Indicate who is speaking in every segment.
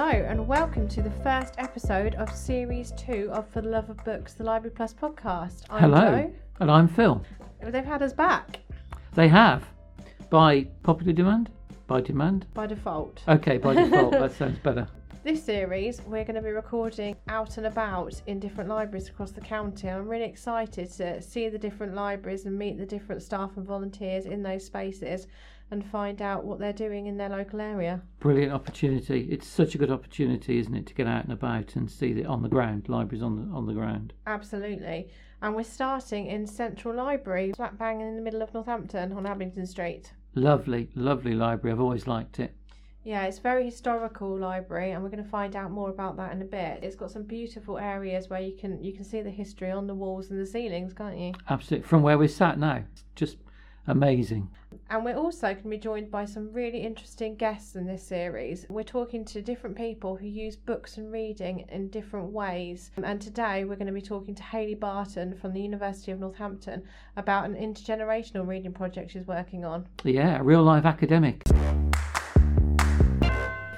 Speaker 1: Hello, and welcome to the first episode of Series 2 of For the Love of Books, the Library Plus podcast. I'm
Speaker 2: Hello, and I'm Phil.
Speaker 1: They've had us back
Speaker 2: They have, by popular demand, by demand.
Speaker 1: by default.
Speaker 2: Okay, by default, that sounds better.
Speaker 1: This series, we're going to be recording out and about in different libraries across the county. I'm really excited to see the different libraries and meet the different staff and volunteers in those spaces and find out what they're doing in their local area.
Speaker 2: Brilliant opportunity. It's such a good opportunity, isn't it, to get out and about and see the on the ground libraries on the on the ground.
Speaker 1: Absolutely. And we're starting in Central Library, slap bang in the middle of Northampton on Abington Street.
Speaker 2: Lovely, lovely library. I've always liked it.
Speaker 1: Yeah, it's a very historical library, and we're going to find out more about that in a bit. It's got some beautiful areas where you can you can see the history on the walls and the ceilings, can't you?
Speaker 2: Absolutely. From where we're sat now, just amazing.
Speaker 1: And we're also going to be joined by some really interesting guests in this series. We're talking to different people who use books and reading in different ways. And today we're going to be talking to Hayley Barton from the University of Northampton about an intergenerational reading project she's working on.
Speaker 2: Yeah, a real life academic.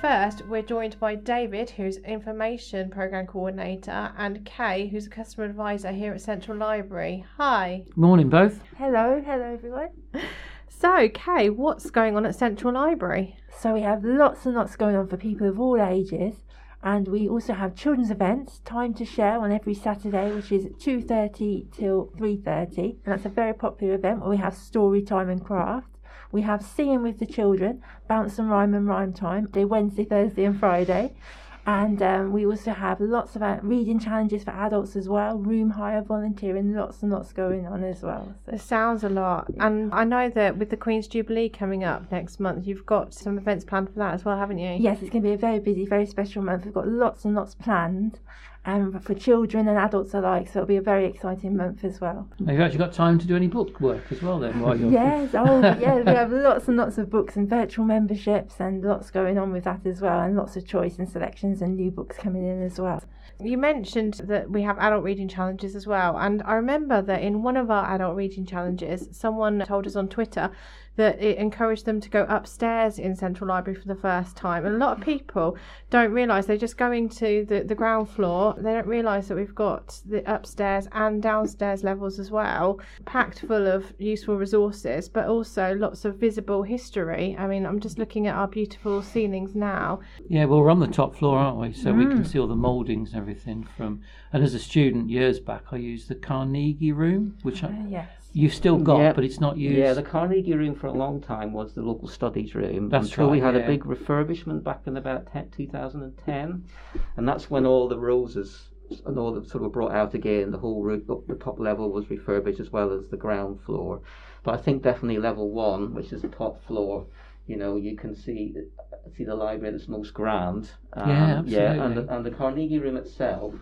Speaker 1: First, we're joined by David, who's Information Programme Coordinator, and Kay, who's a Customer Advisor here at Central Library. Hi.
Speaker 2: Morning, both.
Speaker 3: Hello, hello everyone.
Speaker 1: So, Kay, what's going on at Central Library?
Speaker 3: So we have lots and lots going on for people of all ages, and we also have children's events, time to share on every Saturday, which is two thirty till three thirty, and that's a very popular event where we have story time and craft. We have singing with the children, bounce and rhyme and rhyme time, day Wednesday, Thursday, and Friday. And um, we also have lots of uh, reading challenges for adults as well, room hire, volunteering, lots and lots going on as well. So
Speaker 1: It sounds a lot. And I know that with the Queen's Jubilee coming up next month, you've got some events planned for that as well, haven't you?
Speaker 3: Yes, it's going to be a very busy, very special month. We've got lots and lots planned um, for children and adults alike, so it'll be a very exciting month as well.
Speaker 2: Have you actually got time to do any book work as well then? While you're
Speaker 3: Yes, oh yeah, we have lots and lots of books and virtual memberships and lots going on with that as well, and lots of choice and selections and new books coming in as well.
Speaker 1: You mentioned that we have adult reading challenges as well. And I remember that in one of our adult reading challenges, someone told us on Twitter that it encouraged them to go upstairs in Central Library for the first time. And a lot of people don't realise they're just going to the, the ground floor. They don't realise that we've got the upstairs and downstairs levels as well, packed full of useful resources, but also lots of visible history. I mean, I'm just looking at our beautiful ceilings now.
Speaker 2: Yeah, well, we're on the top floor, aren't we? So we
Speaker 1: Mm.
Speaker 2: can see all the mouldings and everything from. And as a student years back, I used the Carnegie Room, which
Speaker 3: Uh,
Speaker 2: I,
Speaker 3: yes.
Speaker 2: You've still got,
Speaker 4: Yeah.
Speaker 2: but it's not used.
Speaker 4: Yeah, the Carnegie Room for a long time was the local studies room
Speaker 2: That's
Speaker 4: until we had
Speaker 2: yeah.
Speaker 4: a big refurbishment back in about 10, 2010, and that's when all the roses and all the sort of brought out again. The whole room up the top level was refurbished as well as the ground floor, but I think definitely level one, which is the top floor. You know, you can see see the library that's most grand. Um,
Speaker 2: Yeah,
Speaker 4: Yeah, and
Speaker 2: absolutely.
Speaker 4: the, and the Carnegie Room itself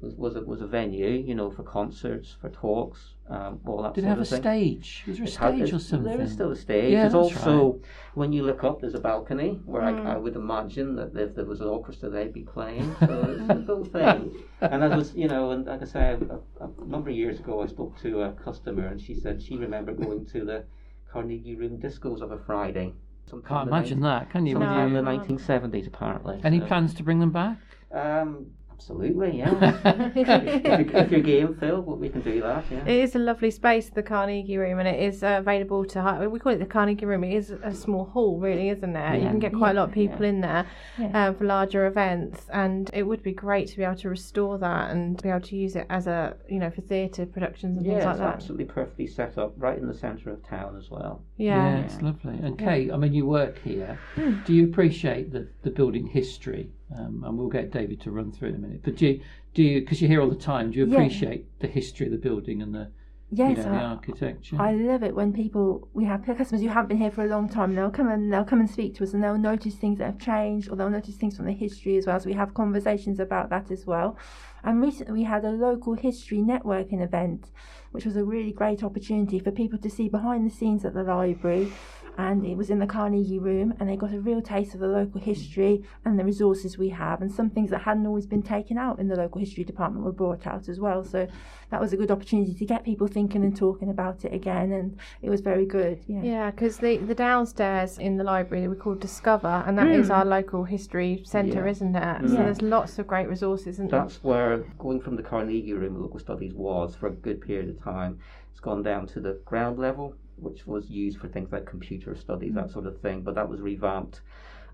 Speaker 4: was was a, was a venue. You know, for concerts, for talks, um, all that.
Speaker 2: Did it
Speaker 4: sort
Speaker 2: have a
Speaker 4: thing.
Speaker 2: stage? Was there a
Speaker 4: It had-
Speaker 2: stage or something?
Speaker 4: There is still a stage.
Speaker 2: Yeah,
Speaker 4: there's
Speaker 2: that's
Speaker 4: also when you look up, there's a balcony where
Speaker 1: Mm.
Speaker 4: I, I would imagine that if there was an orchestra, they'd be playing. So it's a full thing. And I was, you know, and like I say, a, a number of years ago, I spoke to a customer, and she said she remembered going to the Carnegie Room discos of a Friday. sometime
Speaker 2: Can't
Speaker 4: in the
Speaker 2: imagine that, can you?
Speaker 1: No.
Speaker 4: In the
Speaker 1: No.
Speaker 4: 1970s, apparently.
Speaker 2: Any
Speaker 4: so-
Speaker 2: plans to bring them back?
Speaker 4: Um, absolutely, yeah. if, you're, if you're game, Phil, we can do that. Yeah.
Speaker 1: It is a lovely space, the Carnegie Room, and it is uh, available to. We call it the Carnegie Room. It is a small hall, really, isn't it? You can get quite a lot of
Speaker 3: Yeah,
Speaker 1: people in there
Speaker 3: Yeah.
Speaker 1: um, for larger events, and it would be great to be able to restore that and be able to use it as a, you know, for theatre productions and
Speaker 4: Yeah,
Speaker 1: things like
Speaker 4: it's
Speaker 1: that.
Speaker 4: absolutely perfectly set up right in the centre of town as well.
Speaker 1: Yeah.
Speaker 2: it's lovely. And Kate, I mean, you work here.
Speaker 1: Hmm.
Speaker 2: Do you appreciate the, the building history? Um, and we'll get David to run through in a minute. But do you, do you, because you're here all the time, do you
Speaker 3: Yeah.
Speaker 2: appreciate the history of the building and the,
Speaker 3: Yes,
Speaker 2: you uh, know, the
Speaker 3: I,
Speaker 2: architecture?
Speaker 3: I love it when people we have customers who haven't been here for a long time. They'll come and they'll come and speak to us, and they'll notice things that have changed, or they'll notice things from the history as well. So we have conversations about that as well. And recently we had a local history networking event, which was a really great opportunity for people to see behind the scenes at the library and it was in the Carnegie Room, and they got a real taste of the local history and the resources we have, and some things that hadn't always been taken out in the local history department were brought out as well. So that was a good opportunity to get people thinking and talking about it again, and it was very good. Yeah.
Speaker 1: Yeah, because the, the downstairs in the library we call Discover, and that is
Speaker 3: Mm.
Speaker 1: our local history centre,
Speaker 4: Yeah.
Speaker 1: isn't it? So
Speaker 3: Yeah.
Speaker 1: there's lots of great resources, isn't there?
Speaker 4: That's where going from the Carnegie Room, local studies was for a good period of time. It's gone down to the ground level, which was used for things like computer studies, that sort of thing. But that was revamped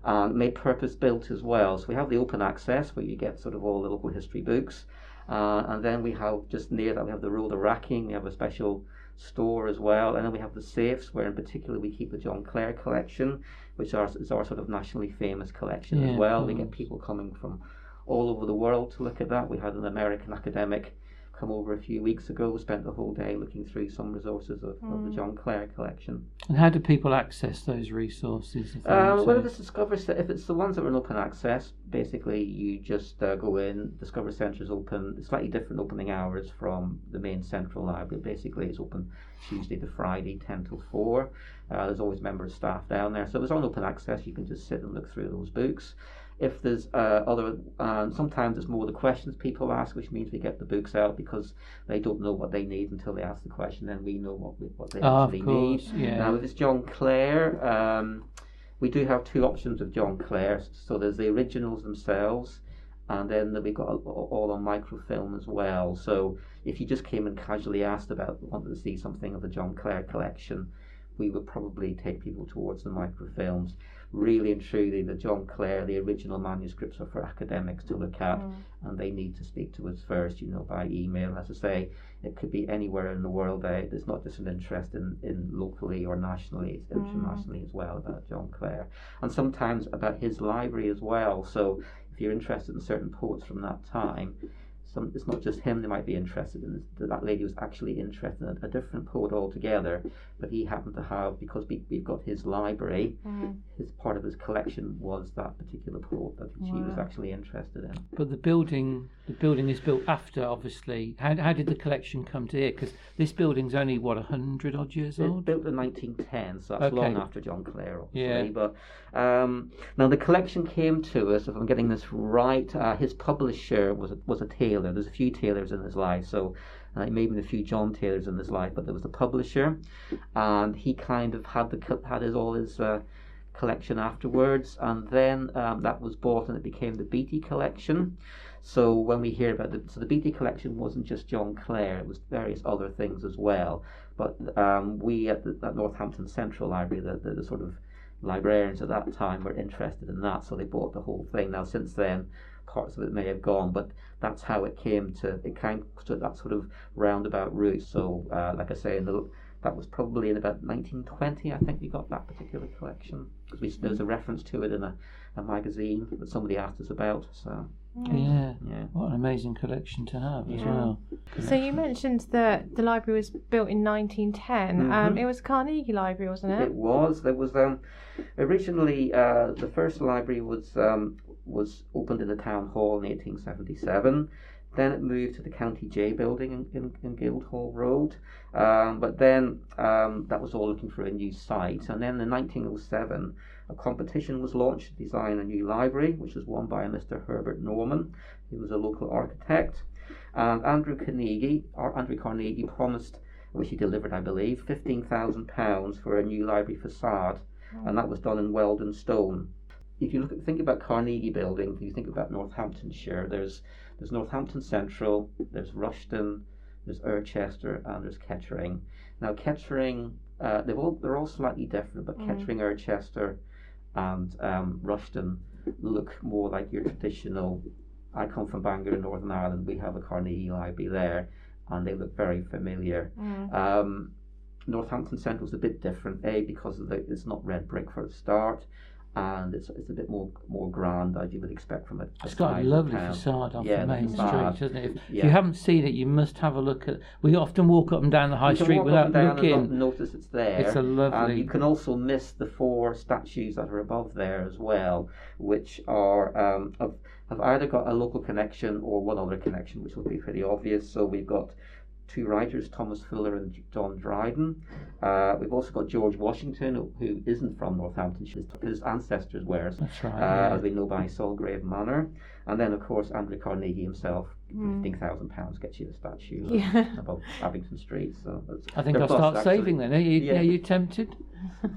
Speaker 4: and made purpose built as well. So we have the open access where you get sort of all the local history books, uh, and then we have just near that we have the roller racking. We have a special store as well, and then we have the safes where in particular we keep the John Clare collection, which are, is our sort of nationally famous collection
Speaker 2: Yeah,
Speaker 4: as well. We get people coming from all over the world to look at that. We had an American academic come over a few weeks ago, spent the whole day looking through some resources of, of the John Clare collection.
Speaker 2: And how do people access those resources? if they
Speaker 4: Uh,
Speaker 2: want
Speaker 4: well,
Speaker 2: to?
Speaker 4: if it's Discover, Ce- if it's the ones that are in open access, basically you just uh, go in. Discover Centre is open. Slightly different opening hours from the main central library. Basically, it's open Tuesday to Friday, ten till four. Uh, there's always members of staff down there, so it's on open access, you can just sit and look through those books. If there's uh, other, um, sometimes it's more the questions people ask, which means we get the books out because they don't know what they need until they ask the question. Then we know what we, what they
Speaker 2: Ah,
Speaker 4: actually
Speaker 2: of
Speaker 4: need.
Speaker 2: yeah.
Speaker 4: Now, if it's John Clare, um, we do have two options of John Clare. So there's the originals themselves, and then we've got all all on microfilm as well. So if you just came and casually asked about wanted to see something of the John Clare collection, we would probably take people towards the microfilms. Really and truly, the John Clare, the original manuscripts are for academics to look at, and they need to speak to us first, you know, by email. As I say, it could be anywhere in the world. Uh, there's not just an interest in, in locally or nationally, it's internationally as well about John Clare. And sometimes about his library as well. So if you're interested in certain poets from that time, some, it's not just him they might be interested in. That that lady was actually interested in a, a different poet altogether, but he happened to have because we, we've got his library. His part of his collection was that particular poet that she was actually interested in.
Speaker 2: But the building, the building is built after, obviously. How, how did the collection come to here? Because this building's only what a hundred odd years
Speaker 4: It
Speaker 2: old.
Speaker 4: built in 1910, so that's
Speaker 2: Okay.
Speaker 4: long after John Clare, obviously.
Speaker 2: Yeah.
Speaker 4: But um, now the collection came to us. If I'm getting this right, uh, his publisher was a, was a tailor. There's a few tailors in his life, so uh, maybe a few John Taylors in his life, but there was a publisher, and he kind of had the had his all his. Uh, collection afterwards and then um, that was bought and it became the Beatty collection so when we hear about the so the Beatty collection wasn't just John Clare it was various other things as well but um, we at the at Northampton Central Library, the, the, the sort of librarians at that time were interested in that, so they bought the whole thing. Now, since then, parts of it may have gone, but that's how it came to it came to that sort of roundabout route. So, uh, like I say, in the, that was probably in about 1920, I think we got that particular collection because we there's a reference to it in a, a magazine that somebody asked us about. So,
Speaker 2: Yeah.
Speaker 4: yeah.
Speaker 2: What an amazing collection to have as well.
Speaker 1: So you mentioned that the library was built in 1910. Um,
Speaker 4: Mhm.
Speaker 1: it was Carnegie Library, wasn't it?
Speaker 4: It was. There was um, originally uh, the first library was um, was opened in the town hall in 1877. Then it moved to the County J building in, in, in Guildhall Road. Um, but then um, that was all looking for a new site. And then in 1907, a competition was launched to design a new library, which was won by Mr. Herbert Norman, who was a local architect. And Andrew Carnegie, or Andrew Carnegie, promised, which he delivered, I believe, fifteen thousand pounds for a new library facade, and that was done in Weldon stone. If you look at, think about Carnegie Building, if you think about Northamptonshire, there's there's Northampton Central, there's Rushden, there's Irchester, and there's Kettering. Now Kettering, uh, they've all they're all slightly different, but Kettering, Irchester, and um, Rushden look more like your traditional. I come from Bangor in Northern Ireland. We have a Carnegie Library there, and they look very familiar. Um, Northampton Central's a bit different, a because of the, it's not red brick for a start, and it's it's a bit more more grand as you would expect from a. a
Speaker 2: It's got a lovely
Speaker 4: town.
Speaker 2: facade off
Speaker 4: Yeah,
Speaker 2: the main
Speaker 4: facade.
Speaker 2: street, doesn't it? If, if you haven't seen it, you must have a look at. We often walk up and down the high street without
Speaker 4: and down and
Speaker 2: looking.
Speaker 4: notice it's there.
Speaker 2: It's a
Speaker 4: And
Speaker 2: lovely.
Speaker 4: you can also miss the four statues that are above there as well, which are um, have, have either got a local connection or one other connection, which will be pretty obvious. So we've got two writers, Thomas Fuller and John Dryden. Uh, we've also got George Washington, who- isn't from Northamptonshire. His ancestors were,
Speaker 2: That's right.
Speaker 4: uh,
Speaker 2: yeah.
Speaker 4: as we know by Sulgrave Manor. And then, of course, Andrew Carnegie himself. Fifteen hmm. thousand pounds gets you the statue.
Speaker 1: Yeah.
Speaker 4: above Abington Street. So
Speaker 2: I think I'll
Speaker 4: bust,
Speaker 2: start
Speaker 4: actually.
Speaker 2: saving then. Are you,
Speaker 4: Yeah.
Speaker 2: are you tempted?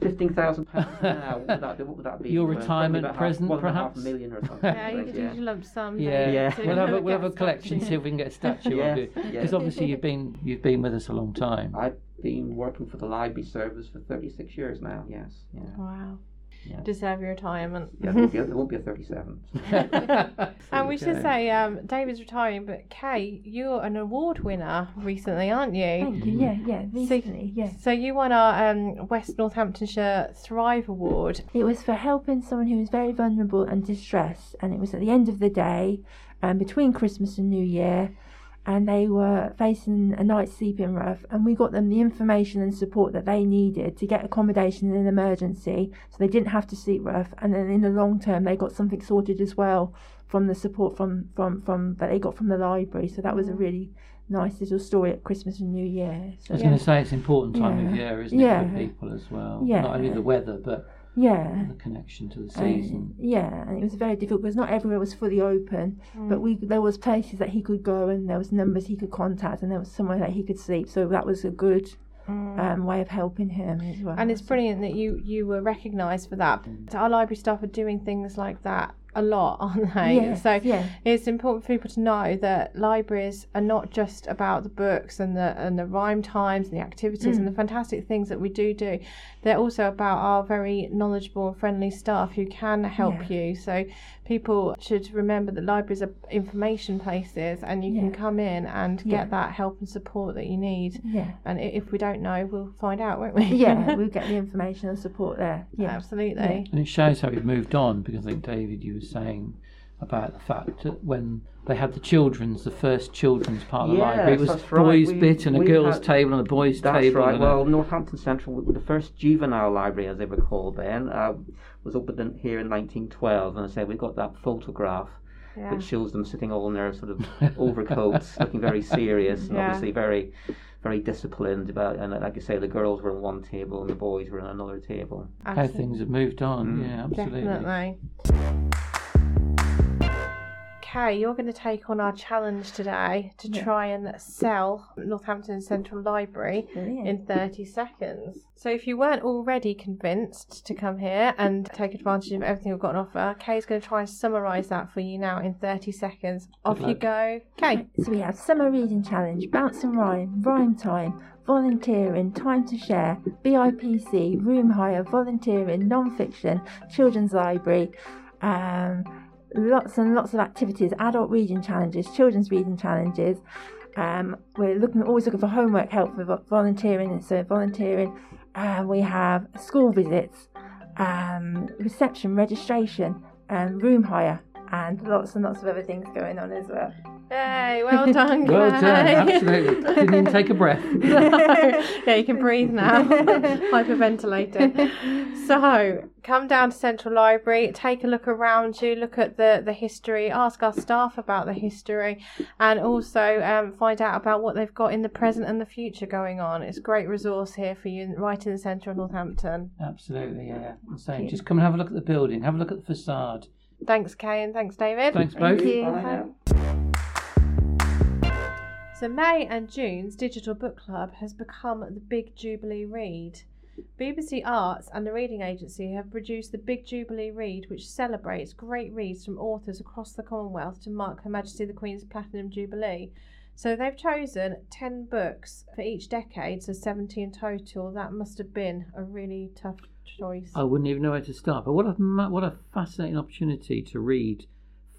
Speaker 4: Fifteen thousand pounds now. What would that, be? what would that be?
Speaker 2: Your
Speaker 4: retirement probably
Speaker 2: return
Speaker 4: about
Speaker 2: present,
Speaker 4: half, a million or something.
Speaker 1: Yeah, you could
Speaker 4: yeah.
Speaker 1: use a lump sum.
Speaker 2: Yeah,
Speaker 1: don't
Speaker 4: Yeah.
Speaker 1: to
Speaker 2: We'll have a, we'll have a collection. See if we can get a statue
Speaker 4: Yeah,
Speaker 2: of you.
Speaker 4: yeah.
Speaker 2: Because obviously you've been you've been with us a long time.
Speaker 4: I've been working for the library service for 36 years now. Yes. Yeah.
Speaker 1: Wow.
Speaker 4: Yeah.
Speaker 1: Deserve your retirement.
Speaker 4: yeah there, won't be a, there won't be a 37.
Speaker 1: And we should say, um, David's retiring, but Kay, you're an award winner recently, aren't you?
Speaker 3: Thank you. Yeah, yeah, recently, yeah.
Speaker 1: So you won our um, West Northamptonshire Thrive Award.
Speaker 3: It was for helping someone who was very vulnerable and distressed, and it was at the end of the day, um, between Christmas and New Year, and they were facing a night's sleep in rough, and we got them the information and support that they needed to get accommodation in an emergency, so they didn't have to sleep rough, and then in the long term they got something sorted as well from the support from from from that they got from the library. So that was a really nice little story at Christmas and New Year.
Speaker 2: I
Speaker 3: So
Speaker 2: was going to say it's an important time of year, isn't it,
Speaker 3: Yeah.
Speaker 2: for people as well?
Speaker 3: Yeah.
Speaker 2: Not only the weather, but
Speaker 3: yeah.
Speaker 2: the connection to the
Speaker 3: Uh,
Speaker 2: season.
Speaker 3: yeah, and it was very difficult because not everywhere was fully open.
Speaker 1: Mm.
Speaker 3: But we there was places that he could go, and there was numbers he could contact, and there was somewhere that he could sleep. So that was a good um, way of helping him as well.
Speaker 1: Mm. And it's brilliant that you you were recognised for that. So our library staff are doing things like that a lot, aren't they?
Speaker 3: Yes,
Speaker 1: so
Speaker 3: yeah.
Speaker 1: it's important for people to know that libraries are not just about the books and the and the rhyme times and the activities
Speaker 3: Mm.
Speaker 1: and the fantastic things that we do do. They're also about our very knowledgeable and friendly staff who can help you. So people should remember that libraries are information places and you can come in and
Speaker 3: Yeah.
Speaker 1: get that help and support that you need.
Speaker 3: Yeah,
Speaker 1: And if we don't know, we'll find out, won't we?
Speaker 3: yeah, we'll get the information and support there. Yeah,
Speaker 1: Absolutely.
Speaker 2: And it shows how we've moved on because I think, David, you were saying about the fact that when they had the children's, the first children's part of the
Speaker 4: Yes,
Speaker 2: library, it was
Speaker 4: that's right.
Speaker 2: boys'
Speaker 4: We-
Speaker 2: bit and a girls'
Speaker 4: had-
Speaker 2: table and a boys'
Speaker 4: That's
Speaker 2: table.
Speaker 4: right.
Speaker 2: and a-
Speaker 4: Well, Northampton Central, the first juvenile library, as they were called then, uh, was opened in, here in 1912. And I say we've got that photograph
Speaker 1: Yeah.
Speaker 4: which shows them sitting all in their sort of overcoats, looking very serious and
Speaker 1: Yeah.
Speaker 4: obviously very, very disciplined. About and like I say, the girls were on one table and the boys were on another table.
Speaker 2: how things have moved on.
Speaker 4: Mm.
Speaker 2: Yeah, absolutely.
Speaker 1: Definitely. Kay, you're going to take on our challenge today to
Speaker 3: Yeah.
Speaker 1: try and sell Northampton Central Library
Speaker 3: Brilliant.
Speaker 1: in 30 seconds. So, if you weren't already convinced to come here and take advantage of everything we've got on offer, Kay's going to try and summarise that for you now in 30 seconds. Off you go. Kay.
Speaker 3: So we have summer reading challenge, bounce and rhyme, rhyme time, volunteering, time to share, BIPC, room hire, volunteering, non-fiction, children's library, um, lots and lots of activities, adult reading challenges, children's reading challenges. Um, we're looking always looking for homework help for volunteering, and so volunteering. Um, we have school visits, um, reception, registration, um, room hire, and lots and lots of other things going on as well.
Speaker 1: Hey, well done, guys.
Speaker 2: Well done, absolutely. Didn't even take a breath.
Speaker 1: yeah, you can breathe now. Hyperventilating. So, come down to Central Library, take a look around you, look at the, the history, ask our staff about the history, and also um, find out about what they've got in the present and the future going on. It's a great resource here for you, right in the centre of Northampton.
Speaker 2: Absolutely, yeah. I'm saying, just come and have a look at the building, have a look at the facade.
Speaker 1: Thanks, Kay, and thanks, David.
Speaker 2: Thanks both.
Speaker 3: you.
Speaker 4: Bye now.
Speaker 1: So, May and June's Digital Book Club has become the Big Jubilee Read. BBC Arts and the Reading Agency have produced the Big Jubilee Read, which celebrates great reads from authors across the Commonwealth to mark Her Majesty the Queen's Platinum Jubilee. So, they've chosen 10 books for each decade, so 70 in total. That must have been a really tough choice.
Speaker 2: I wouldn't even know where to start. But what a what a fascinating opportunity to read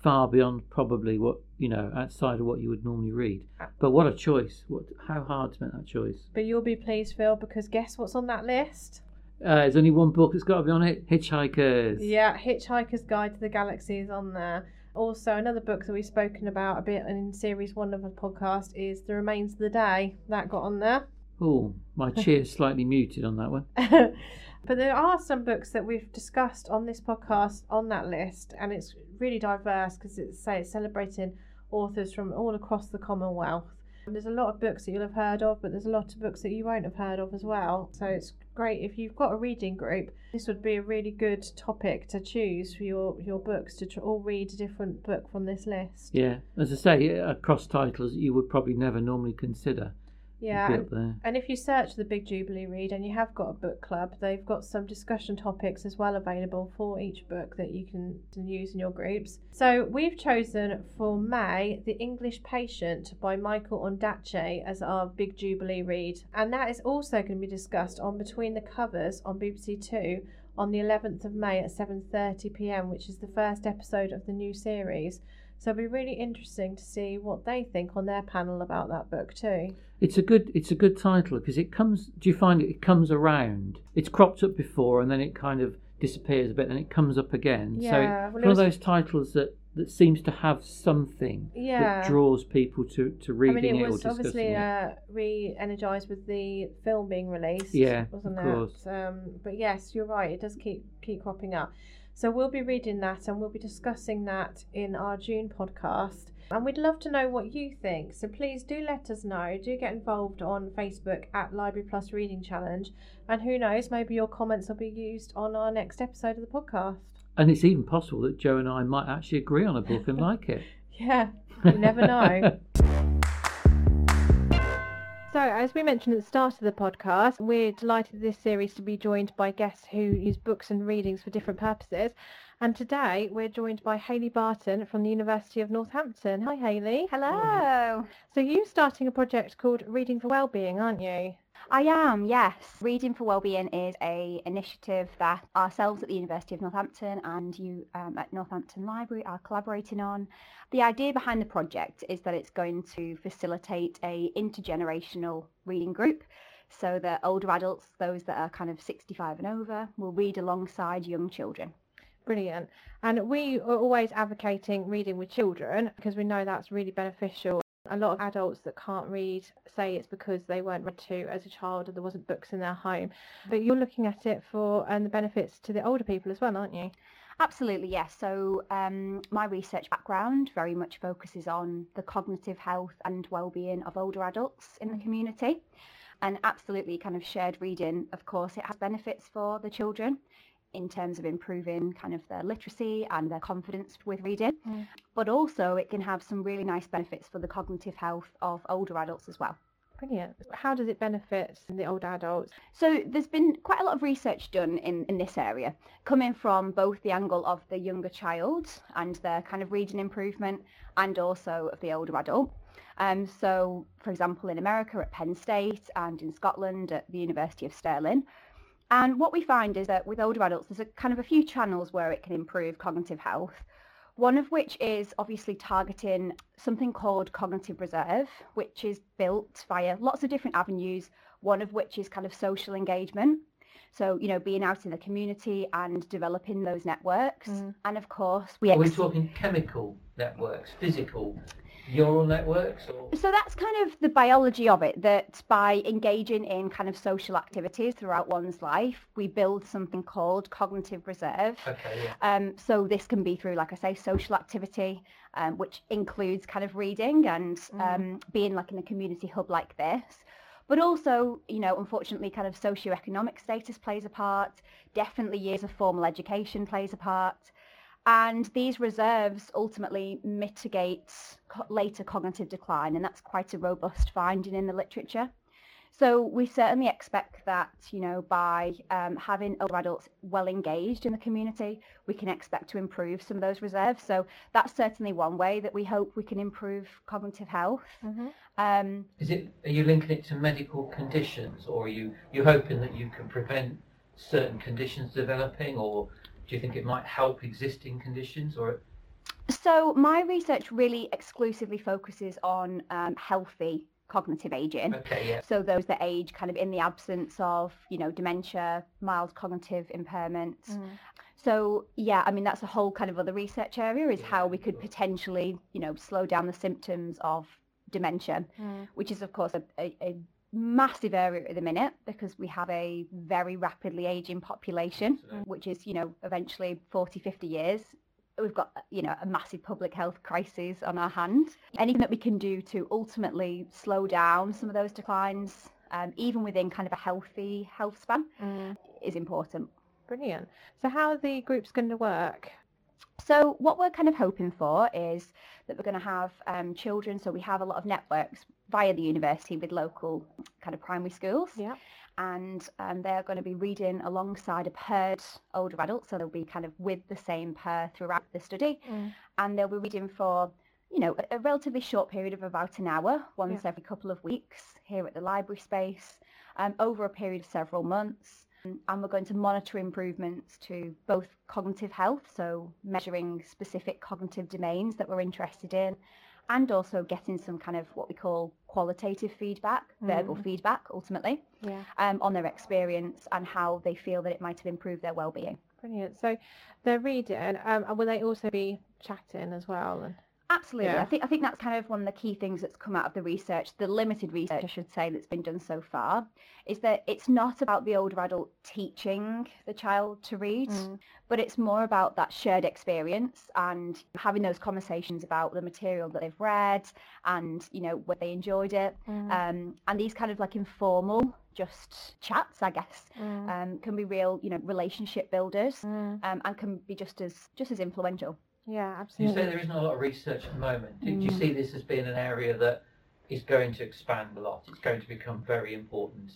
Speaker 2: far beyond probably what you know outside of what you would normally read. But what a choice! What how hard to make that choice?
Speaker 1: But you'll be pleased, Phil, because guess what's on that list?
Speaker 2: Uh, there's only one book that's got to be on it: Hitchhikers.
Speaker 1: Yeah, Hitchhiker's Guide to the Galaxy is on there. Also, another book that we've spoken about a bit in series one of the podcast is The Remains of the Day. That got on there.
Speaker 2: Oh, my cheer's slightly muted on that one.
Speaker 1: but there are some books that we've discussed on this podcast on that list, and it's really diverse because it's say it's celebrating authors from all across the Commonwealth. There's a lot of books that you'll have heard of, but there's a lot of books that you won't have heard of as well. So it's great if you've got a reading group. This would be a really good topic to choose for your your books to tr- all read a different book from this list.
Speaker 2: Yeah, as I say, across titles you would probably never normally consider.
Speaker 1: Yeah, and, and if you search the Big Jubilee Read and you have got a book club, they've got some discussion topics as well available for each book that you can use in your groups. So we've chosen for May The English Patient by Michael Ondaatje as our Big Jubilee Read, and that is also going to be discussed on Between the Covers on BBC Two on the 11th of May at 7:30 p.m., which is the first episode of the new series. So it'll be really interesting to see what they think on their panel about that book too.
Speaker 2: It's a good it's a good title because it comes. Do you find it, it comes around? It's cropped up before and then it kind of disappears a bit, and it comes up again.
Speaker 1: Yeah,
Speaker 2: so
Speaker 1: well,
Speaker 2: one of those titles that that seems to have something
Speaker 1: Yeah.
Speaker 2: that draws people to to
Speaker 1: I
Speaker 2: reading
Speaker 1: mean,
Speaker 2: it
Speaker 1: it
Speaker 2: or
Speaker 1: was obviously
Speaker 2: it.
Speaker 1: uh, re-energized with the film being released.
Speaker 2: Yeah,
Speaker 1: wasn't
Speaker 2: of
Speaker 1: it?
Speaker 2: course.
Speaker 1: Um, but yes, you're right. It does keep keep cropping up. So we'll be reading that and we'll be discussing that in our June podcast. And we'd love to know what you think. So please do let us know. Do get involved on Facebook at Library Plus Reading Challenge. And who knows, maybe your comments will be used on our next episode of the podcast.
Speaker 2: And it's even possible that Joe and I might actually agree on a book and like it.
Speaker 1: Yeah, you never know. So, as we mentioned at the start of the podcast, we're delighted this series to be joined by guests who use books and readings for different purposes. And today we're joined by Hayley Barton from the University of Northampton. Hi, Hayley.
Speaker 5: Hello.
Speaker 1: So, you're starting a project called Reading for Wellbeing, aren't you?
Speaker 5: I am, yes. Reading for Wellbeing is a initiative that ourselves at the University of Northampton and you um, at Northampton Library are collaborating on. The idea behind the project is that it's going to facilitate a intergenerational reading group so that older adults, those that are kind of 65 and over, will read alongside young children.
Speaker 1: Brilliant. And we are always advocating reading with children because we know that's really beneficial. A lot of adults that can't read say it's because they weren't read to as a child and there wasn't books in their home. But you're looking at it for and the benefits to the older people as well, aren't you?
Speaker 5: Absolutely, yes. So um, my research background very much focuses on the cognitive health and well-being of older adults in the community. And absolutely kind of shared reading, of course, it has benefits for the children in terms of improving kind of their literacy and their confidence with reading.
Speaker 1: Mm.
Speaker 5: But also it can have some really nice benefits for the cognitive health of older adults as well.
Speaker 1: Brilliant. How does it benefit the older adults?
Speaker 5: So there's been quite a lot of research done in, in this area, coming from both the angle of the younger child and their kind of reading improvement and also of the older adult. Um, so, for example, in America at Penn State and in Scotland at the University of Stirling. And what we find is that with older adults, there's a kind of a few channels where it can improve cognitive health. One of which is obviously targeting something called cognitive reserve, which is built via lots of different avenues, one of which is kind of social engagement. So, you know, being out in the community and developing those networks.
Speaker 1: Mm.
Speaker 5: And of course, we
Speaker 2: Are we talking chemical networks, physical, neural networks, or
Speaker 5: So that's kind of the biology of it, that by engaging in kind of social activities throughout one's life, we build something called cognitive reserve.
Speaker 2: okay, yeah.
Speaker 5: Um, so this can be through, like I say, social activity, um, which includes kind of reading and um, being like in a community hub like this. But also, you know, unfortunately, kind of socioeconomic status plays a part. Definitely years of formal education plays a part. And these reserves ultimately mitigate co- later cognitive decline, and that's quite a robust finding in the literature. So we certainly expect that, you know, by um, having older adults well engaged in the community, we can expect to improve some of those reserves. So that's certainly one way that we hope we can improve cognitive health.
Speaker 1: Mm-hmm.
Speaker 5: Um,
Speaker 2: Is it? Are you linking it to medical conditions, or are you you hoping that you can prevent certain conditions developing, or do you think it might help existing conditions, or
Speaker 5: so my research really exclusively focuses on um, healthy cognitive aging.
Speaker 2: okay, yeah,
Speaker 5: So those that age kind of in the absence of, you know, dementia, mild cognitive impairments.
Speaker 1: Mm.
Speaker 5: So yeah, I mean that's a whole kind of other research area is
Speaker 2: Yeah,
Speaker 5: how we could
Speaker 2: course.
Speaker 5: potentially, you know, slow down the symptoms of dementia,
Speaker 1: Mm.
Speaker 5: which is of course a, a, a massive area at the minute because we have a very rapidly aging population, which is, you know, eventually 40, 50 years we've got you know a massive public health crisis on our hands. Anything that we can do to ultimately slow down some of those declines, um, even within kind of a healthy health span,
Speaker 6: Mm,
Speaker 5: is important.
Speaker 6: brilliant. So how are the groups going to work?
Speaker 5: So what we're kind of hoping for is that we're going to have um, children. So we have a lot of networks via the university with local kind of primary schools.
Speaker 6: Yeah.
Speaker 5: And um, they're going to be reading alongside a paired older adult. So they'll be kind of with the same pair throughout the study.
Speaker 6: Mm.
Speaker 5: And they'll be reading for, you know, a, a relatively short period of about an hour, once every couple of weeks here at the library space, um, over a period of several months and we're going to monitor improvements to both cognitive health, so measuring specific cognitive domains that we're interested in, and also getting some kind of what we call qualitative feedback, verbal
Speaker 6: Mm.
Speaker 5: feedback ultimately,
Speaker 6: Yeah.
Speaker 5: um, on their experience and how they feel that it might have improved their well-being.
Speaker 6: Brilliant. So they're reading, um, and will they also be chatting as well?
Speaker 5: Absolutely.
Speaker 6: Yeah.
Speaker 5: I think I think that's kind of one of the key things that's come out of the research, the limited research I should say that's been done so far, is that it's not about the older adult teaching the child to read,
Speaker 6: Mm.
Speaker 5: but it's more about that shared experience and having those conversations about the material that they've read and you know whether they enjoyed it,
Speaker 6: Mm.
Speaker 5: um, and these kind of like informal just chats, I guess,
Speaker 6: Mm.
Speaker 5: um, can be real you know relationship builders.
Speaker 6: Mm.
Speaker 5: Um, and can be just as just as influential.
Speaker 6: Yeah, absolutely.
Speaker 7: You say there isn't a lot of research at the moment. Do, do you
Speaker 6: Mm.
Speaker 7: see this as being an area that is going to expand a lot? It's going to become very important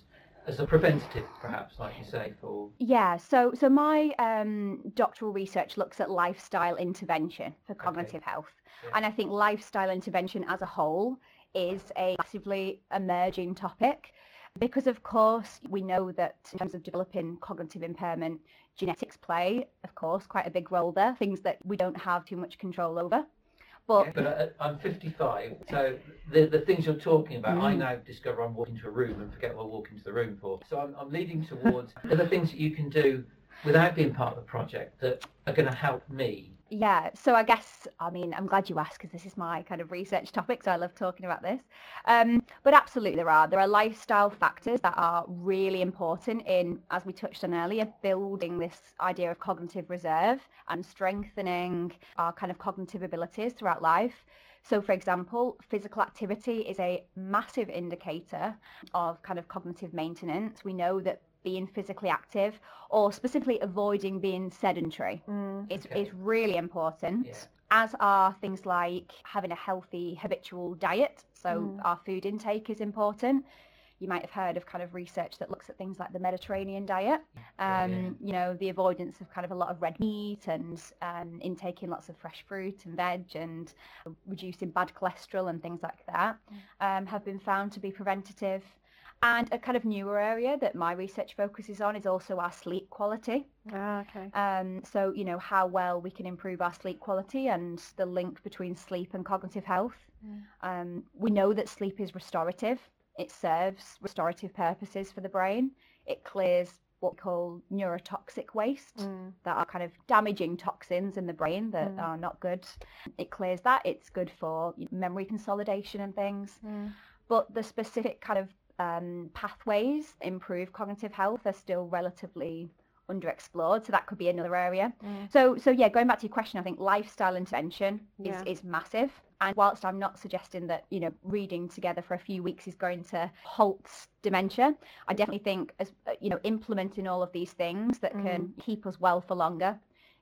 Speaker 7: as a preventative, perhaps, like you say, for
Speaker 5: Yeah, so so my um, doctoral research looks at lifestyle intervention for cognitive health,
Speaker 7: Yeah.
Speaker 5: and I think lifestyle intervention as a whole is a massively emerging topic because, of course, we know that in terms of developing cognitive impairment, genetics play, of course, quite a big role there. Things that we don't have too much control over, but
Speaker 7: But uh, I'm 55, so the, the things you're talking about, I
Speaker 5: Mm.
Speaker 7: now discover I'm walking into a room and forget what I walk into the room for. So I'm, I'm leading towards the things that you can do without being part of the project that are going to help me.
Speaker 5: Yeah, so I guess, I mean, I'm glad you asked because this is my kind of research topic, so I love talking about this. Um, but absolutely there are. There are lifestyle factors that are really important in, as we touched on earlier, building this idea of cognitive reserve and strengthening our kind of cognitive abilities throughout life. So for example, physical activity is a massive indicator of kind of cognitive maintenance. We know that being physically active or specifically avoiding being sedentary
Speaker 6: Mm.
Speaker 5: is,
Speaker 7: Okay.
Speaker 5: is really important.
Speaker 7: Yeah.
Speaker 5: As are things like having a healthy habitual diet. So
Speaker 6: Mm.
Speaker 5: our food intake is important. You might have heard of kind of research that looks at things like the Mediterranean diet. Um,
Speaker 7: yeah.
Speaker 5: You know, the avoidance of kind of a lot of red meat and um, intaking lots of fresh fruit and veg and reducing bad cholesterol and things like that um, have been found to be preventative. And a kind of newer area that my research focuses on is also our sleep quality.
Speaker 6: Ah, okay.
Speaker 5: Um, so, you know, how well we can improve our sleep quality and the link between sleep and cognitive health.
Speaker 6: Mm.
Speaker 5: Um, we know that sleep is restorative. It serves restorative purposes for the brain. It clears what we call neurotoxic waste
Speaker 6: Mm.
Speaker 5: that are kind of damaging toxins in the brain that
Speaker 6: Mm.
Speaker 5: are not good. It clears that. It's good for memory consolidation and things
Speaker 6: Mm.
Speaker 5: but the specific kind of um, pathways improve cognitive health are still relatively underexplored. So that could be another area.
Speaker 6: Mm.
Speaker 5: So so yeah, going back to your question, I think lifestyle intervention
Speaker 6: Yeah.
Speaker 5: is, is massive. And whilst I'm not suggesting that you know reading together for a few weeks is going to halt dementia, I definitely think as uh, you know implementing all of these things that can keep us well for longer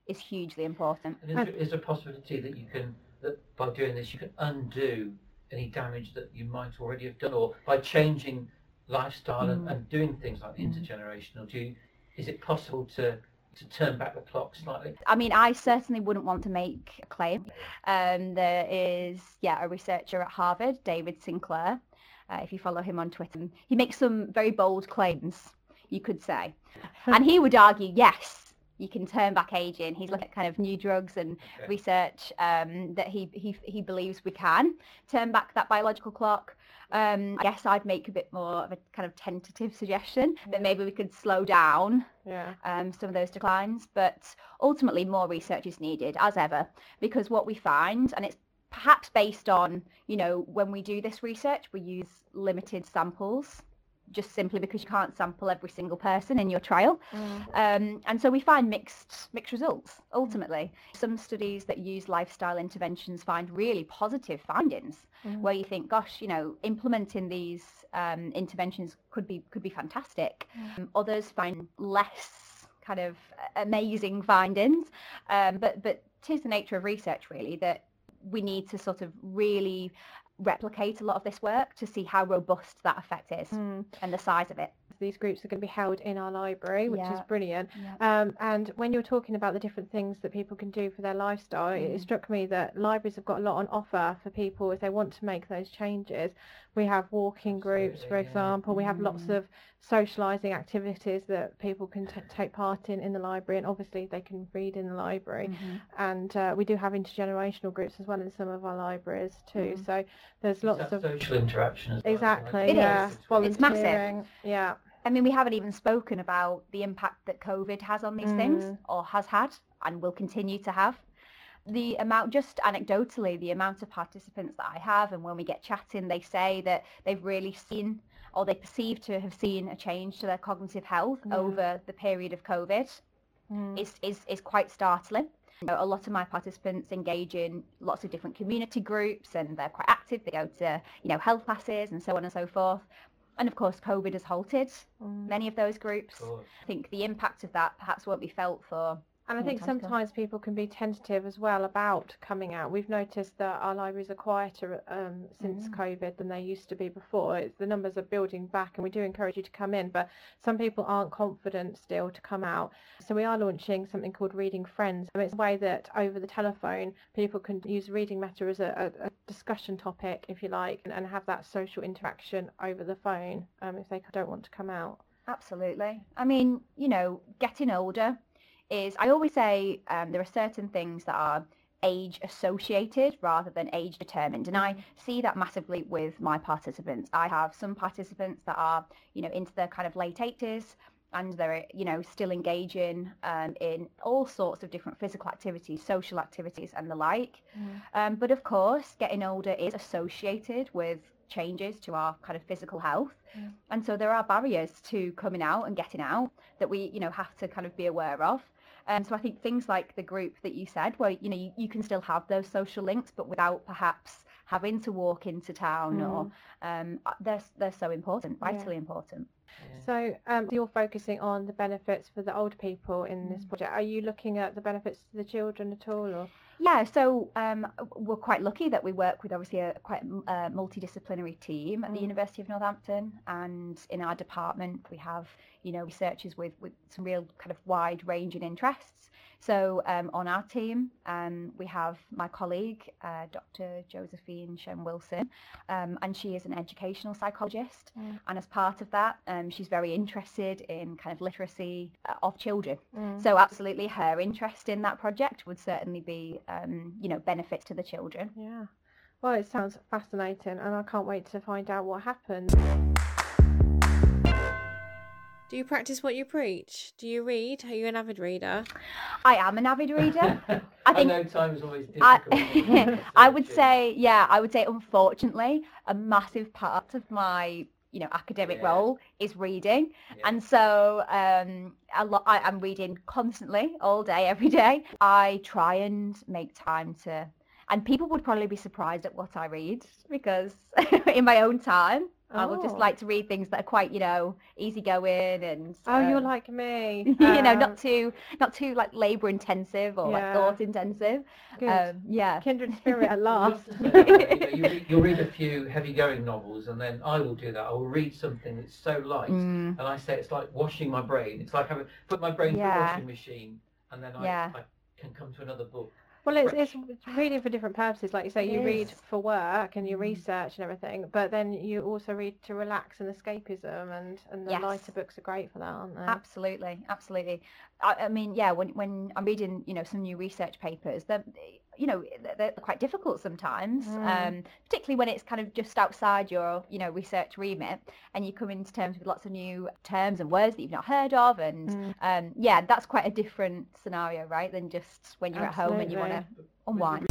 Speaker 5: is hugely important.
Speaker 7: And is, there, is there a possibility that you can, that by doing this, you can undo any damage that you might already have done, or by changing lifestyle and,
Speaker 6: Mm.
Speaker 7: and doing things like intergenerational? Do you, is it possible to to turn back the clock slightly?
Speaker 5: I mean, I certainly wouldn't want to make a claim. Um, there is, yeah, a researcher at Harvard, David Sinclair. Uh, if you follow him on Twitter, he makes some very bold claims, you could say. and he would argue, yes, you can turn back aging. He's looking at kind of new drugs and
Speaker 7: Okay.
Speaker 5: research um, that he, he he believes we can turn back that biological clock. Um, I guess I'd make a bit more of a kind of tentative suggestion that maybe we could slow down
Speaker 6: Yeah.
Speaker 5: um, some of those declines. But ultimately, more research is needed, as ever, because what we find, and it's perhaps based on, you know, when we do this research, we use limited samples just simply because you can't sample every single person in your trial.
Speaker 6: Mm.
Speaker 5: Um, and so we find mixed mixed results ultimately. Some studies that use lifestyle interventions find really positive findings
Speaker 6: Mm.
Speaker 5: where you think, gosh, you know, implementing these um, interventions could be could be fantastic. Um, others find less kind of amazing findings. Um, but but tis the nature of research really that we need to sort of really replicate a lot of this work to see how robust that effect is
Speaker 6: Mm.
Speaker 5: and the size of it.
Speaker 6: These groups are going to be held in our library, which is
Speaker 5: Yeah.
Speaker 6: brilliant. Um, and when you're talking about the different things that people can do for their lifestyle, it- it
Speaker 5: Mm.
Speaker 6: struck me that libraries have got a lot on offer for people if they want to make those changes. We have walking groups, for
Speaker 7: yeah.
Speaker 6: example. We have lots
Speaker 5: Mm.
Speaker 6: of socialising activities that people can t- take part in in the library, and obviously they can read in the library.
Speaker 5: Mhm.
Speaker 6: And uh, we do have intergenerational groups as well in some of our libraries too.
Speaker 5: Mm.
Speaker 6: So there's lots of
Speaker 7: social interaction as well.
Speaker 6: exactly,
Speaker 5: It
Speaker 6: yeah,
Speaker 5: is. It's massive.
Speaker 6: yeah.
Speaker 5: I mean, we haven't even spoken about the impact that COVID has on these things
Speaker 6: Mm.
Speaker 5: or has had and will continue to have. The amount, just anecdotally, the amount of participants that I have, and when we get chatting, they say that they've really seen or they perceive to have seen a change to their cognitive health
Speaker 6: Yeah.
Speaker 5: over the period of COVID
Speaker 6: Mm.
Speaker 5: is, is, is quite startling. You know, a lot of my participants engage in lots of different community groups and they're quite active. They go to, you know, health classes and so on and so forth. And of course, COVID has halted
Speaker 6: Mm.
Speaker 5: many of those groups.
Speaker 7: Of.
Speaker 5: I think the impact of that perhaps won't be felt for
Speaker 6: And I think
Speaker 5: time to go.
Speaker 6: sometimes people can be tentative as well about coming out. We've noticed that our libraries are quieter um, since
Speaker 5: Mm.
Speaker 6: COVID than they used to be before. It's, the numbers are building back, and we do encourage you to come in, but some people aren't confident still to come out. So we are launching something called Reading Friends. And it's a way that over the telephone, people can use reading matter as a, a, a discussion topic, if you like, and, and have that social interaction over the phone um, if they don't want to come out.
Speaker 5: Absolutely. I mean, you know, getting older is, I always say um, there are certain things that are age associated rather than age determined. And I see that massively with my participants. I have some participants that are, you know, into their kind of late 80s and they're, you know, still engaging um, in all sorts of different physical activities, social activities and the like. Um, but of course, getting older is associated with changes to our kind of physical health.
Speaker 6: Yeah.
Speaker 5: And so there are barriers to coming out and getting out that we, you know, have to kind of be aware of. And so I think things like the group that you said, where, you know, you, you can still have those social links, but without perhaps having to walk into town or um, uh, they're, they're so important,
Speaker 6: Yeah.
Speaker 5: vitally important.
Speaker 6: So um, you're focusing on the benefits for the older people in this
Speaker 5: Mm.
Speaker 6: project. Are you looking at the benefits to the children at all? Or
Speaker 5: Yeah, so um, we're quite lucky that we work with obviously a quite uh, multidisciplinary team at the
Speaker 6: Mm.
Speaker 5: University of Northampton, and in our department we have you know researchers with with some real kind of wide ranging interests. So um, on our team, um, we have my colleague, uh, Dr. Josephine Shen Wilson, um, and she is an educational psychologist.
Speaker 6: Mm.
Speaker 5: And as part of that, um, she's very interested in kind of literacy uh, of children.
Speaker 6: Mm.
Speaker 5: So absolutely, her interest in that project would certainly be, um, you know, benefits to the children.
Speaker 6: yeah. Well, it sounds fascinating, and I can't wait to find out what happens. Do you practice what you preach? Do you read? Are you an avid reader?
Speaker 5: I am an avid reader. I
Speaker 7: I
Speaker 5: think
Speaker 7: know time's always difficult.
Speaker 5: I, I would say, yeah, I would say, unfortunately, a massive part of my, you know, academic
Speaker 7: Yeah.
Speaker 5: role is reading,
Speaker 7: Yeah.
Speaker 5: and so um, a lot. I, I'm reading constantly, all day, every day. I try and make time to. And people would probably be surprised at what I read because in my own time, I would just
Speaker 6: Oh.
Speaker 5: like to read things that are quite, you know, easygoing and.
Speaker 6: Oh, you're
Speaker 5: um,
Speaker 6: like me.
Speaker 5: you know,
Speaker 6: Um,
Speaker 5: not too, not too like labour intensive or like thought intensive.
Speaker 6: good.
Speaker 5: Um, yeah.
Speaker 6: Kindred spirit at last.
Speaker 7: you, know, you read, you'll read a few heavy-going novels, and then I will do that. I will read something that's so light,
Speaker 5: Mm,
Speaker 7: and I say it's like washing my brain. It's like having put my brain through a washing machine, and then I,
Speaker 5: Yeah.
Speaker 7: I can come to another book.
Speaker 6: Well, it's,
Speaker 7: fresh.
Speaker 6: it's it's reading for different purposes. Like you say,
Speaker 5: It
Speaker 6: you read for work and you
Speaker 5: Mm.
Speaker 6: research and everything, but then you also read to relax and escapism, and, and the
Speaker 5: Yes.
Speaker 6: lighter books are great for that, aren't they?
Speaker 5: absolutely, absolutely. I, I mean, yeah. When when I'm reading, you know, some new research papers, they're, you know, they're, quite difficult sometimes.
Speaker 6: Mm.
Speaker 5: Um, particularly when it's kind of just outside your, you know, research remit, and you come into terms with lots of new terms and words that you've not heard of, and
Speaker 6: Mm.
Speaker 5: um, yeah, that's quite a different scenario, right, than just when you're at home and you want to unwind.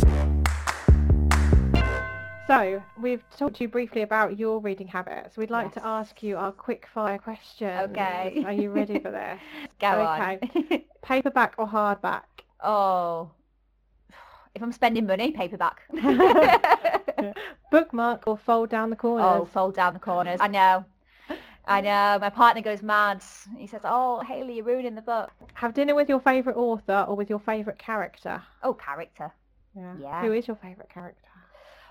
Speaker 1: So, we've talked to you briefly about your reading habits. We'd like
Speaker 5: Yes.
Speaker 1: to ask you our quick fire question.
Speaker 5: Okay.
Speaker 1: Are you ready for this?
Speaker 5: Go
Speaker 1: Okay. Paperback or hardback?
Speaker 5: oh. If I'm spending money, paperback.
Speaker 1: Bookmark or fold down the corners?
Speaker 5: oh, fold down the corners. I know. I know. My partner goes mad. He says, "Oh, Hayley, you're ruining the book."
Speaker 1: Have dinner with your favourite author or with your favourite character?
Speaker 5: Oh, character.
Speaker 1: Yeah.
Speaker 5: Yeah.
Speaker 1: Who is your favourite character?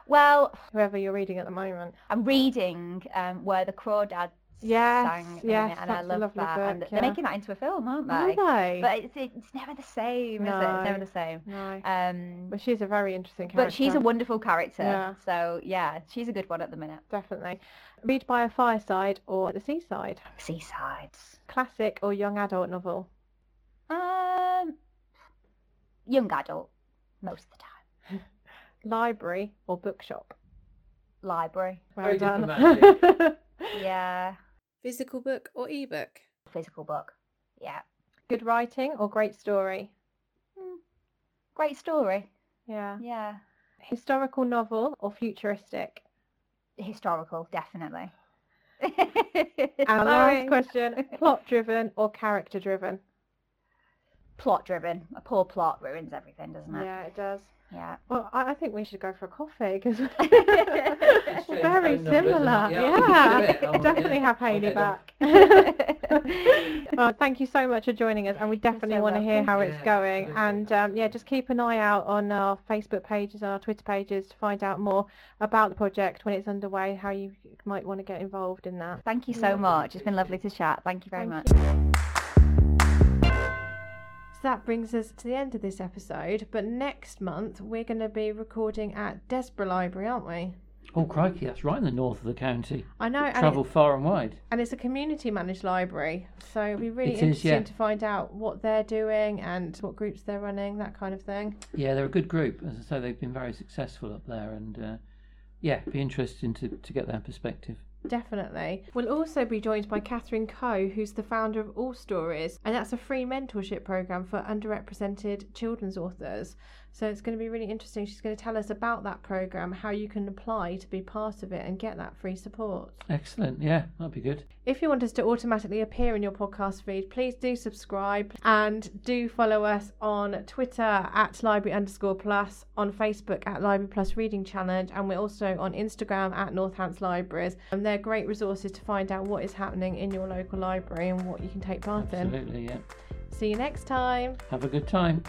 Speaker 5: Well,
Speaker 1: Whoever you're reading at the moment.
Speaker 5: I'm reading um, where the Crawdads
Speaker 1: Yes,
Speaker 5: sang, at the
Speaker 1: yes,
Speaker 5: and I love
Speaker 1: lovely
Speaker 5: that. and
Speaker 1: book,
Speaker 5: they're making that into a film, aren't
Speaker 1: Are
Speaker 5: they?
Speaker 1: they?
Speaker 5: But it's, it's never the same, is it? It's never the same.
Speaker 1: no.
Speaker 5: Um,
Speaker 1: But she's a very interesting character.
Speaker 5: but she's a wonderful character.
Speaker 1: Yeah.
Speaker 5: So yeah, she's a good one at the minute.
Speaker 1: Definitely. Read by a fireside or at the seaside.
Speaker 5: Seasides.
Speaker 1: Classic or young adult novel.
Speaker 5: Um, young adult, most of the time.
Speaker 1: Library or bookshop.
Speaker 5: Library.
Speaker 1: Well
Speaker 2: Very
Speaker 1: done.
Speaker 5: Yeah.
Speaker 8: Physical book or ebook?
Speaker 5: Physical book. Yeah.
Speaker 1: Good writing or great story. Hmm.
Speaker 5: Great story.
Speaker 1: Yeah.
Speaker 5: Yeah.
Speaker 1: Historical novel or futuristic.
Speaker 5: Historical, definitely.
Speaker 1: And last question: plot driven or character driven.
Speaker 5: Plot driven. A poor plot ruins everything, doesn't it?
Speaker 1: Yeah, it does.
Speaker 5: Yeah.
Speaker 1: Well, I, I think we should go for a coffee because
Speaker 2: Exchange
Speaker 1: very
Speaker 2: phone numbers and-
Speaker 1: similar.
Speaker 2: yeah,
Speaker 1: Yeah,
Speaker 2: I'll do it. I'll-
Speaker 1: definitely
Speaker 2: yeah,
Speaker 1: have
Speaker 2: I'll Hayley
Speaker 1: back. well, thank you so much for joining us, and we definitely
Speaker 5: so
Speaker 1: want to hear
Speaker 5: welcome.
Speaker 1: how it's going.
Speaker 2: absolutely.
Speaker 1: And um, yeah, just keep an eye out on our Facebook pages and our Twitter pages to find out more about the project when it's underway, how you might want to get involved in that.
Speaker 5: Thank you so much. It's been lovely to chat. Thank you very
Speaker 1: Thank
Speaker 5: much.
Speaker 1: So that brings us to the end of this episode. But next month we're going to be recording at Desborough Library, aren't we?
Speaker 2: Oh crikey, that's right in the north of the county.
Speaker 1: I know,
Speaker 2: Travel
Speaker 1: it,
Speaker 2: far and wide.
Speaker 1: and it's a community managed library, so it'll be really
Speaker 2: It is,
Speaker 1: interesting
Speaker 2: yeah.
Speaker 1: to find out what they're doing and what groups they're running, that kind of thing.
Speaker 2: Yeah, they're a good group. As I say, they've been very successful up there, and uh, yeah, it'd be interesting to, to get their perspective.
Speaker 1: Definitely. We'll also be joined by Catherine Coe, who's the founder of All Stories, and that's a free mentorship program for underrepresented children's authors. So it's going to be really interesting. She's going to tell us about that program, how you can apply to be part of it and get that free support.
Speaker 2: Excellent. Yeah, that'd be good.
Speaker 1: If you want us to automatically appear in your podcast feed, please do subscribe and do follow us on Twitter at library underscore plus, on Facebook at Library Plus Reading Challenge, and we're also on Instagram at Northants Libraries. And they're great resources to find out what is happening in your local library and what you can take part in.
Speaker 2: Absolutely. Yeah.
Speaker 1: See you next time.
Speaker 2: Have a good time.